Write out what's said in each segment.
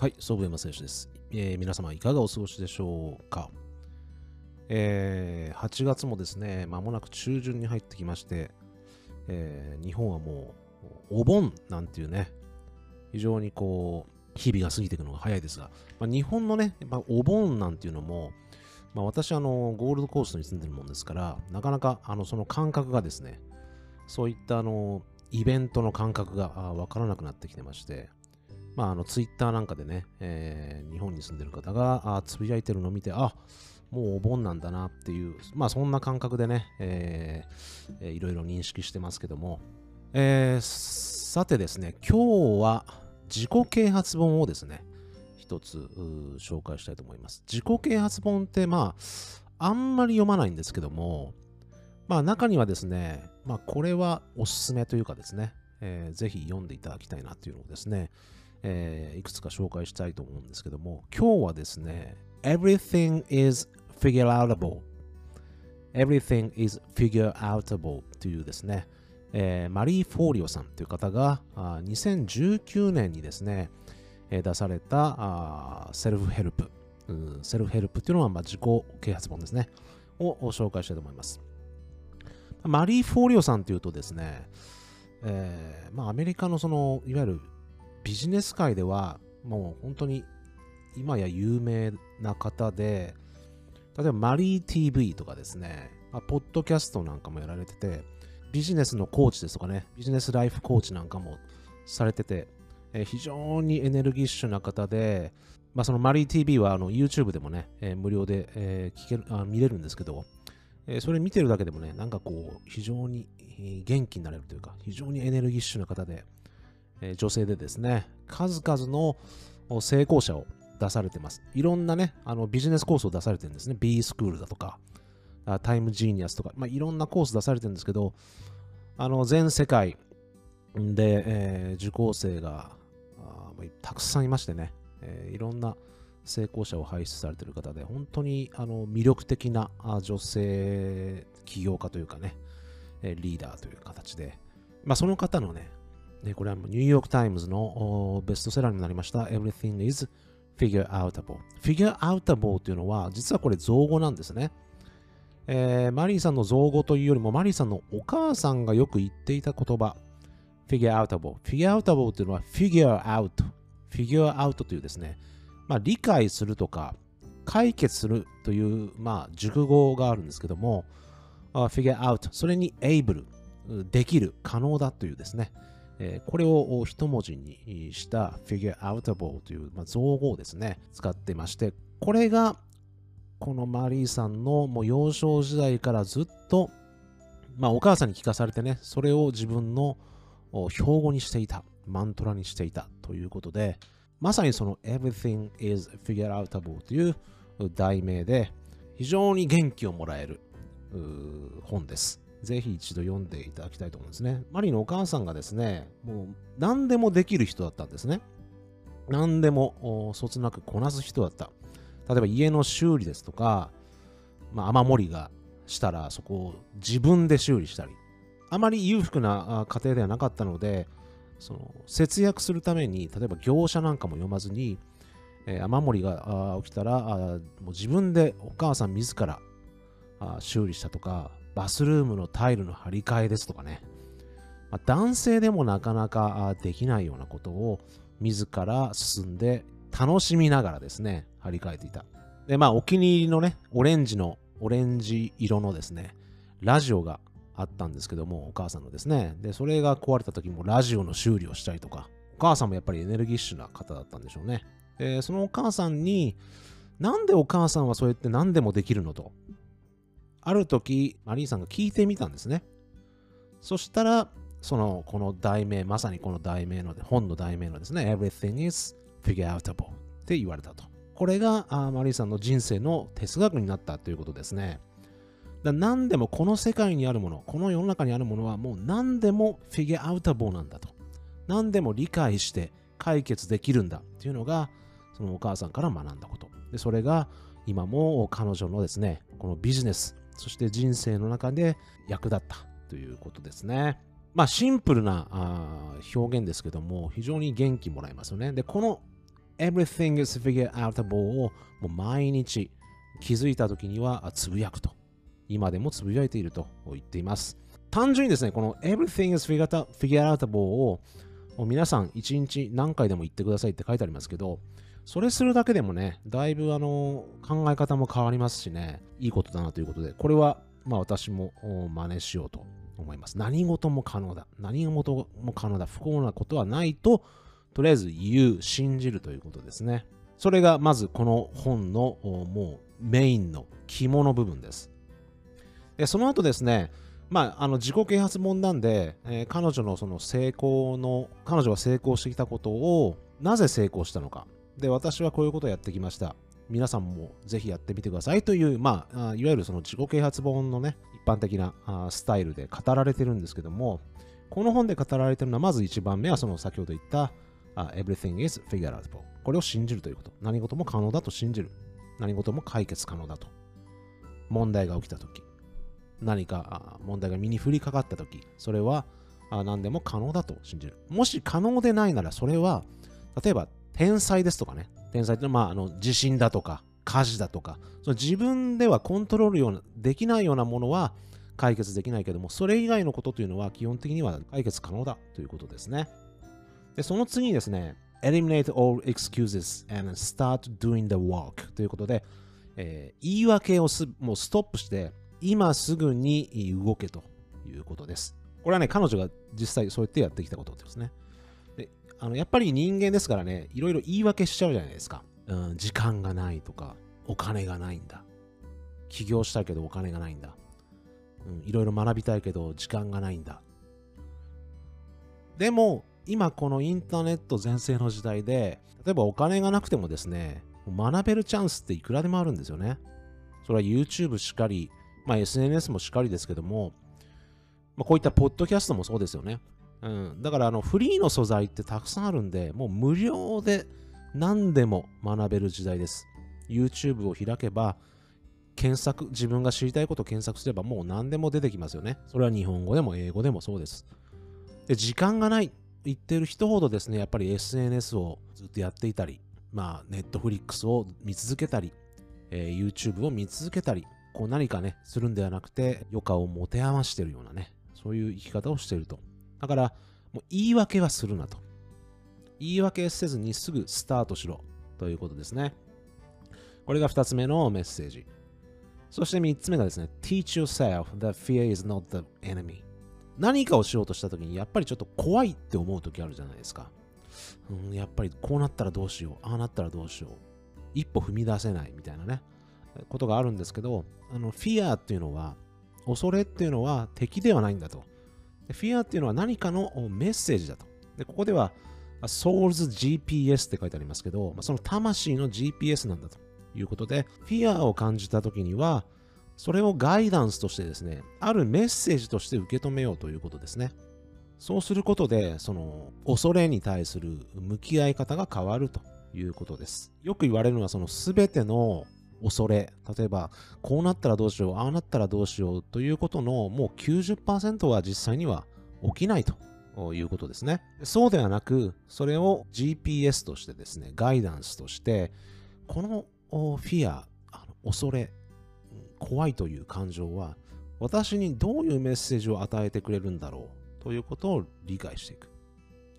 はい、ソブエマ選手です、えー皆様いかがお過ごしでしょうか、えー8月もですね、まもなく中旬に入ってきまして、えー日本はもうお盆なんていうね、非常にこう、日々が過ぎていくのが早いですが、まあ、日本のね、まあ、お盆なんていうのも、まあ、私あの、ゴールドコーストに住んでるもんですから、なかなかあのその感覚がですね、そういったあのイベントの感覚がわからなくなってきてまして、まあ、あのツイッターなんかでね、えー日本に住んでる方がつぶやいてるのを見て、あもうお盆なんだなっていう、まあそんな感覚でね、えーえーいろいろ認識してますけども、えーさてですね、今日は自己啓発本をですね、一つ紹介したいと思います。自己啓発本って、まあ、あんまり読まないんですけども、まあ中にはですね、まあこれはおすすめというかですね、えーぜひ読んでいただきたいなというのをですね、えーいくつか紹介したいと思うんですけども、今日はですね、Everything is figureoutable Everything is figureoutable というですね、えーマリー・フォーリオさんという方があ2019年にですね、えー出されたあセルフヘルプ、うんセルフヘルプというのはまあ自己啓発本ですね、をを紹介したいと思います。マリー・フォーリオさんというとですね、えーまあ、アメリカのそのいわゆるビジネス界ではもう本当に今や有名な方で例えばマリー TV とかですね、まあ、ポッドキャストなんかもやられててビジネスのコーチですとかねビジネスライフコーチなんかもされてて、えー非常にエネルギッシュな方で、まあ、そのマリー TV はあの YouTube でもね、えー無料で、えー聞けるあ見れるんですけど、えそれ見てるだけでもね、なんかこう、非常に元気になれるというか、非常にエネルギッシュな方で、え女性でですね、数々の成功者を出されてます。いろんなね、あのビジネスコースを出されてるんですね。B スクールだとか、タイムジーニアスとか、まあ、いろんなコース出されてるんですけど、あの全世界で、えー受講生があたくさんいましてね、えーいろんな成功者を輩出されてる方で、本当にあの魅力的な女性起業家というかね、リーダーという形で、まあ、その方のね、ねこれはニューヨーク・タイムズのベストセラーになりました Everything is Figure Outable。Figure Outable というのは、実はこれ造語なんですね。えーマリーさんの造語というよりも、マリーさんのお母さんがよく言っていた言葉、Figure Outable。Figure Outable というのは Figure Out。Figure Out というですね、まあ、理解するとか、解決するという、まあ、熟語があるんですけども、あ Figure Out。それに Able。できる、可能だというですね、えこれを一文字にした Figure Outable という、ま、造語をですね、使ってまして、これがこのマリーさんのもう幼少時代からずっと、まあ、お母さんに聞かされてね、それを自分の標語にしていた、マントラにしていたということで、まさにその Everything is Figure Outable という題名で、非常に元気をもらえる本です。ぜひ一度読んでいただきたいと思うんですね。マリのお母さんがですね、もう何でもできる人だったんですね。何でもそつなくこなす人だった。例えば家の修理ですとか、まあ、雨漏りがしたらそこを自分で修理したり、あまり裕福な家庭ではなかったので、その節約するために、例えば業者なんかも読まずに、えー雨漏りが起きたらもう自分でお母さん自らあ修理したとか、バスルームのタイルの張り替えですとかね、まあ男性でもなかなかできないようなことを自ら進んで楽しみながらですね、張り替えていた。で、まあお気に入りのね、オレンジの、オレンジ色のですね、ラジオがあったんですけども、お母さんのですね。で、それが壊れた時もラジオの修理をしたりとか、お母さんもやっぱりエネルギッシュな方だったんでしょうね。で、そのお母さんに、なんでお母さんはそうやって何でもできるのと。ある時、マリーさんが聞いてみたんですね。そしたら、その、この題名、まさにこの題名の、本の題名のですね、Everything is figure outable って言われたと。これがあマリーさんの人生の哲学になったということですね。だ何でもこの世界にあるもの、この世の中にあるものはもう何でもフィギュアアウタボーなんだと。何でも理解して解決できるんだっていうのが、そのお母さんから学んだこと。で、それが今も彼女のですね、このビジネス、そして人生の中で役立ったということですね。まあシンプルな表現ですけども、非常に元気もらえますよね。で、この everything is figure outable をもう毎日気づいた時にはつぶやくと。今でもつぶやいていると言っています。単純にですね、この everything is figured outable を皆さん1日何回でも言ってくださいって書いてありますけど、それするだけでもね、だいぶあの考え方も変わりますしね、いいことだなということで、これはまあ私も真似しようと思います。何事も可能だ。何事も可能だ。不幸なことはないと、とりあえず言う、信じるということですね。それがまずこの本のもうメインの肝の部分です。でその後ですね、まあ、あの自己啓発本なんで、えー、彼女のその成功の、彼女が成功してきたことをなぜ成功したのか、で、私はこういうことをやってきました。皆さんもぜひやってみてくださいという、まあ、いわゆるその自己啓発本のね、一般的なスタイルで語られてるんですけども、この本で語られてるのは、まず一番目はその先ほど言った、everything is figured out. これを信じるということ。何事も可能だと信じる。何事も解決可能だと。問題が起きたとき、何か問題が身に降りかかったとき、それは何でも可能だと信じる。もし可能でないなら、それは、例えば天才ですとかね。天才ってのは、まあ、あの地震だとか、火事だとか、その自分ではコントロールようなできないようなものは解決できないけども、それ以外のことというのは基本的には解決可能だということですね。で、その次にですね、eliminate all excuses and start doing the work ということで、えー、言い訳をすもうストップして、今すぐに動けということです。これはね、彼女が実際そうやってやってきたことですね。あのやっぱり人間ですからね、いろいろ言い訳しちゃうじゃないですか。うん、時間がないとか、お金がないんだ。起業したいけどお金がないんだ。うん、いろいろ学びたいけど時間がないんだ。でも、今このインターネット全盛の時代で、例えばお金がなくてもですね、学べるチャンスっていくらでもあるんですよね。それは YouTube しかり、まあ、SNS もしかりですけども、まあ、こういったポッドキャストもそうですよね。うん、だからあのフリーの素材ってたくさんあるんで、もう無料で何でも学べる時代です。YouTube を開けば、検索、自分が知りたいことを検索すればもう何でも出てきますよね。それは日本語でも英語でもそうです。で、時間がない言ってる人ほどですね、やっぱり SNS をずっとやっていたり、まあ、Netflix を見続けたり、えー、YouTube を見続けたり、こう何かね、するんではなくて、余暇を持て余してるようなね、そういう生き方をしているとだから、もう言い訳はするなと。言い訳せずにすぐスタートしろということですね。これが2つ目のメッセージ。そして3つ目がですね、teach yourself that fear is not the enemy。何かをしようとしたときに、やっぱりちょっと怖いって思うときあるじゃないですか。うん、やっぱりこうなったらどうしよう、ああなったらどうしよう。一歩踏み出せないみたいなね、ことがあるんですけど、あの、フィアっていうのは、恐れっていうのは敵ではないんだと。で、フィアっていうのは何かのメッセージだと。でここでは Soul's GPS って書いてありますけど、その魂の GPS なんだということで、フィアを感じたときには、それをガイダンスとしてですね、あるメッセージとして受け止めようということですね。そうすることで、その恐れに対する向き合い方が変わるということです。よく言われるのは、その全ての恐れ、例えば、こうなったらどうしよう、ああなったらどうしようということのもう90%は実際には起きないということですね。そうではなく、それを GPS としてですね、ガイダンスとして、このフィア、あの恐れ、怖いという感情は、私にどういうメッセージを与えてくれるんだろうということを理解していく。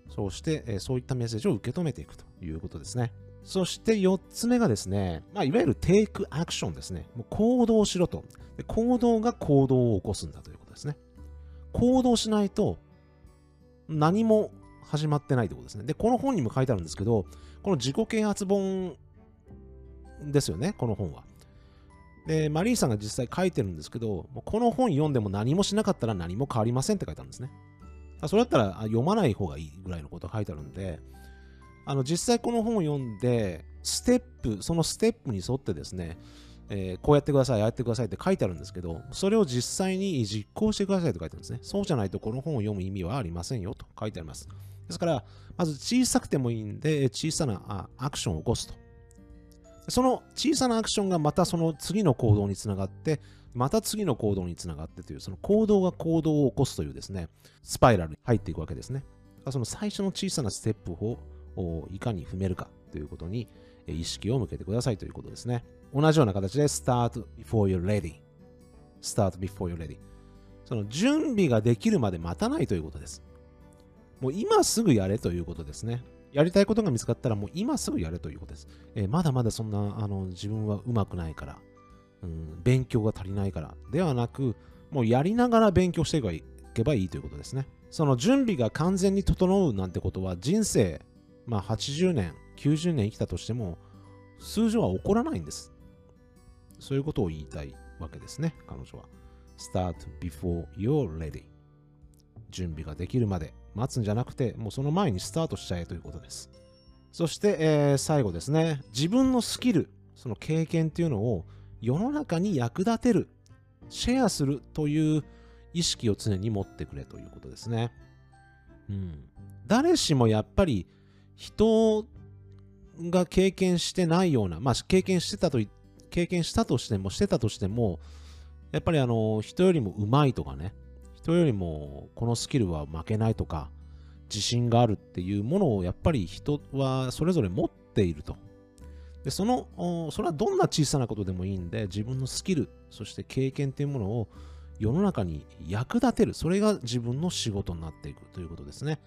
そうして、そういったメッセージを受け止めていくということですね。そして4つ目がですね、まあ、いわゆるテイクアクションですね。もう行動しろとで。行動が行動を起こすんだということですね。行動しないと何も始まってないということですね。で、この本にも書いてあるんですけど、この自己啓発本ですよね、この本は。で、マリーさんが実際書いてるんですけど、この本読んでも何もしなかったら何も変わりませんって書いてあるんですね。それだったら読まない方がいいぐらいのこと書いてあるんで、あの実際この本を読んで、ステップ、そのステップに沿ってですね、えー、こうやってくださいああ、やってくださいって書いてあるんですけど、それを実際に実行してくださいと書いてあるんですね。そうじゃないとこの本を読む意味はありませんよと書いてあります。ですから、まず小さくてもいいんで、小さなアクションを起こすと。その小さなアクションがまたその次の行動につながって、また次の行動につながってという、その行動が行動を起こすというですね、スパイラルに入っていくわけですね。その最初の小さなステップをいかに踏めるかということに意識を向けてくださいということですね。同じような形で start before you're ready。start before you're ready。その準備ができるまで待たないということです。もう今すぐやれということですね。やりたいことが見つかったらもう今すぐやれということです。えー、まだまだそんなあの自分はうまくないから、うん、勉強が足りないからではなく、もうやりながら勉強していけばいいということですね。その準備が完全に整うなんてことは人生、まあ80年、90年生きたとしても数字は起こらないんです。そういうことを言いたいわけですね、彼女は。start before you're ready. 準備ができるまで待つんじゃなくて、もうその前にスタートしちゃえということです。そして、えー、最後ですね、自分のスキル、その経験っていうのを世の中に役立てる、シェアするという意識を常に持ってくれということですね。うん。誰しもやっぱり人が経験してないような、まあ経験してたと、経験したとしても、してたとしても、やっぱりあの、人よりも上手いとかね、人よりもこのスキルは負けないとか、自信があるっていうものをやっぱり人はそれぞれ持っていると。で、その、それはどんな小さなことでもいいんで、自分のスキル、そして経験っていうものを世の中に役立てる。それが自分の仕事になっていくということですね。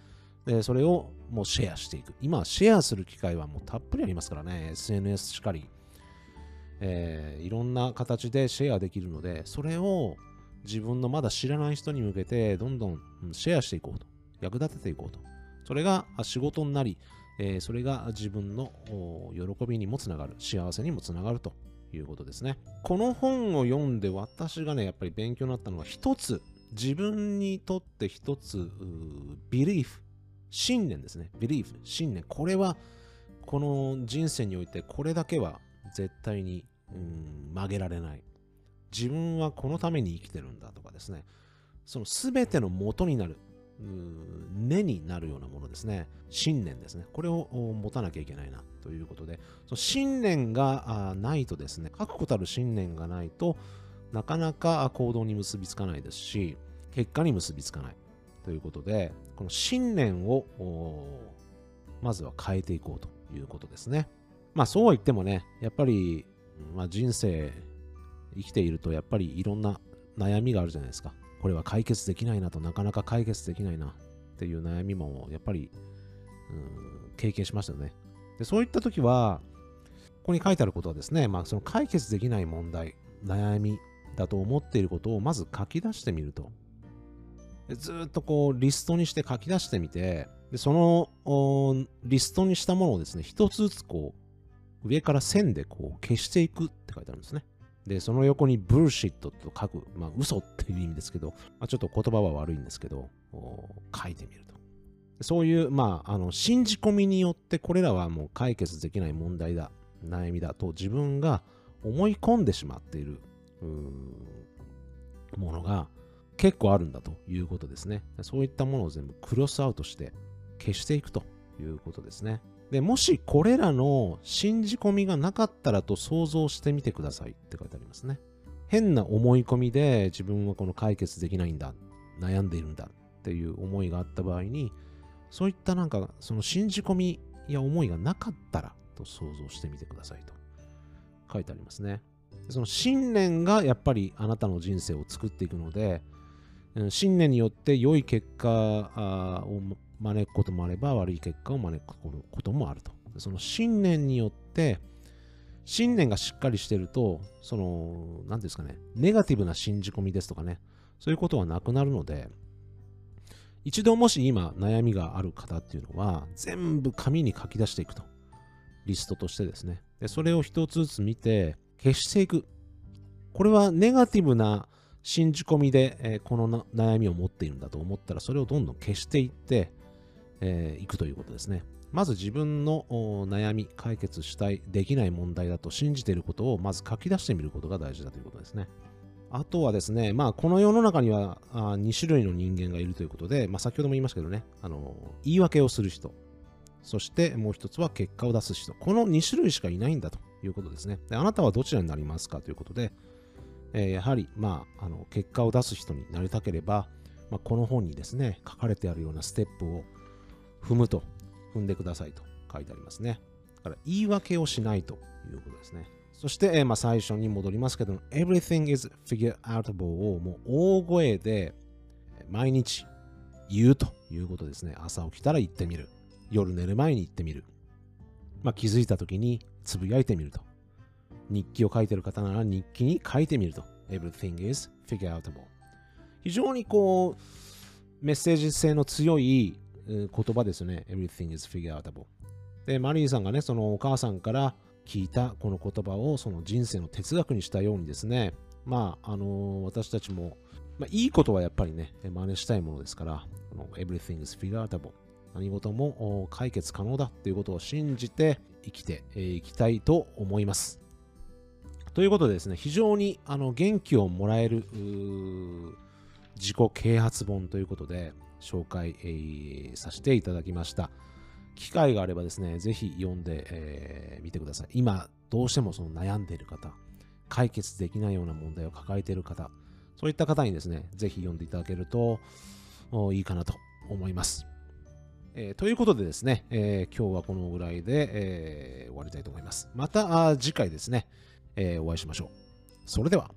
それをもうシェアしていく。今、シェアする機会はもうたっぷりありますからね。SNS しかり、えー、いろんな形でシェアできるので、それを自分のまだ知らない人に向けてどんどんシェアしていこうと。役立てていこうと。それが仕事になり、えー、それが自分の喜びにもつながる、幸せにもつながるということですね。この本を読んで私がね、やっぱり勉強になったのは一つ、自分にとって一つ、ビリーフ、信念ですね。ビリーフ、信念。これは、この人生においてこれだけは絶対にうん曲げられない。自分はこのために生きてるんだとかですね、その全ての元になる、根になるようなものですね、信念ですね、これを持たなきゃいけないなということで、その信念がないとですね、確固たる信念がないとなかなか行動に結びつかないですし、結果に結びつかないということで、この信念をまずは変えていこうということですね。まあそうは言ってもね、やっぱり、まあ、人生生きているとやっぱりいろんな悩みがあるじゃないですか。これは解決できないなとなかなか解決できないなっていう悩みもやっぱり、うん、経験しましたよね。でそういった時は、ここに書いてあることはですね、まあ、その解決できない問題、悩みだと思っていることをまず書き出してみると。でずっとこうリストにして書き出してみて、でそのリストにしたものをですね、一つずつこう上から線でこう消していくって書いてあるんですね。で、その横にブルシットと書く、まあ、嘘っていう意味ですけど、まあ、ちょっと言葉は悪いんですけど、書いてみると。そういう、まあ、あの、信じ込みによってこれらはもう解決できない問題だ、悩みだと自分が思い込んでしまっている、ものが結構あるんだということですね。そういったものを全部クロスアウトして消していくということですね。で、もしこれらの信じ込みがなかったらと想像してみてくださいって書いてありますね。変な思い込みで自分はこの解決できないんだ、悩んでいるんだっていう思いがあった場合に、そういったなんかその信じ込みや思いがなかったらと想像してみてくださいと書いてありますね。その信念がやっぱりあなたの人生を作っていくので、信念によって良い結果を招くこともあれば悪い結果を招くこともあると。その信念によって、信念がしっかりしてると、その、何ですかね、ネガティブな信じ込みですとかね、そういうことはなくなるので、一度もし今悩みがある方っていうのは、全部紙に書き出していくと。リストとしてですね。で、それを一つずつ見て、消していく。これはネガティブな信じ込みで、え、この悩みを持っているんだと思ったら、それをどんどん消していって、えー、いくということですね。まず自分の悩み、解決したい、できない問題だと信じていることをまず書き出してみることが大事だということですね。あとはですね、まあ、この世の中にはあ2種類の人間がいるということで、まあ、先ほども言いましたけどね、あの言い訳をする人、そしてもう一つは結果を出す人、この2種類しかいないんだということですね。であなたはどちらになりますかということで、え、やはり、まあ、あの結果を出す人になりたければ、まあ、この本にですね、書かれてあるようなステップを踏むと、踏んでくださいと書いてありますねだ。から言い訳をしないということですね。そして、えまあ、最初に戻りますけど、everything is figure outable をもう大声で毎日言うということですね。朝起きたら言ってみる。夜寝る前に言ってみる。まあ、気づいた時につぶやいてみると。日記を書いてる方なら日記に書いてみると。everything is figure outable。非常にこう、メッセージ性の強い言葉ですね。everything is figure outable。で、マリーさんがね、そのお母さんから聞いたこの言葉をその人生の哲学にしたようにですね、まあ、あのー、私たちも、まあ、いいことはやっぱりね、真似したいものですから、everything is figure outable。何事も解決可能だということを信じて生きていきたいと思います。ということでですね、非常にあの元気をもらえる自己啓発本ということで紹介、えー、させていただきました。機会があればですね、ぜひ読んでみ、えー、てください。今、どうしてもその悩んでいる方、解決できないような問題を抱えている方、そういった方にですね、ぜひ読んでいただけるといいかなと思います。えー、ということでですね、えー、今日はこのぐらいで、えー、終わりたいと思います。また次回ですね、えお会いしましょう。それでは。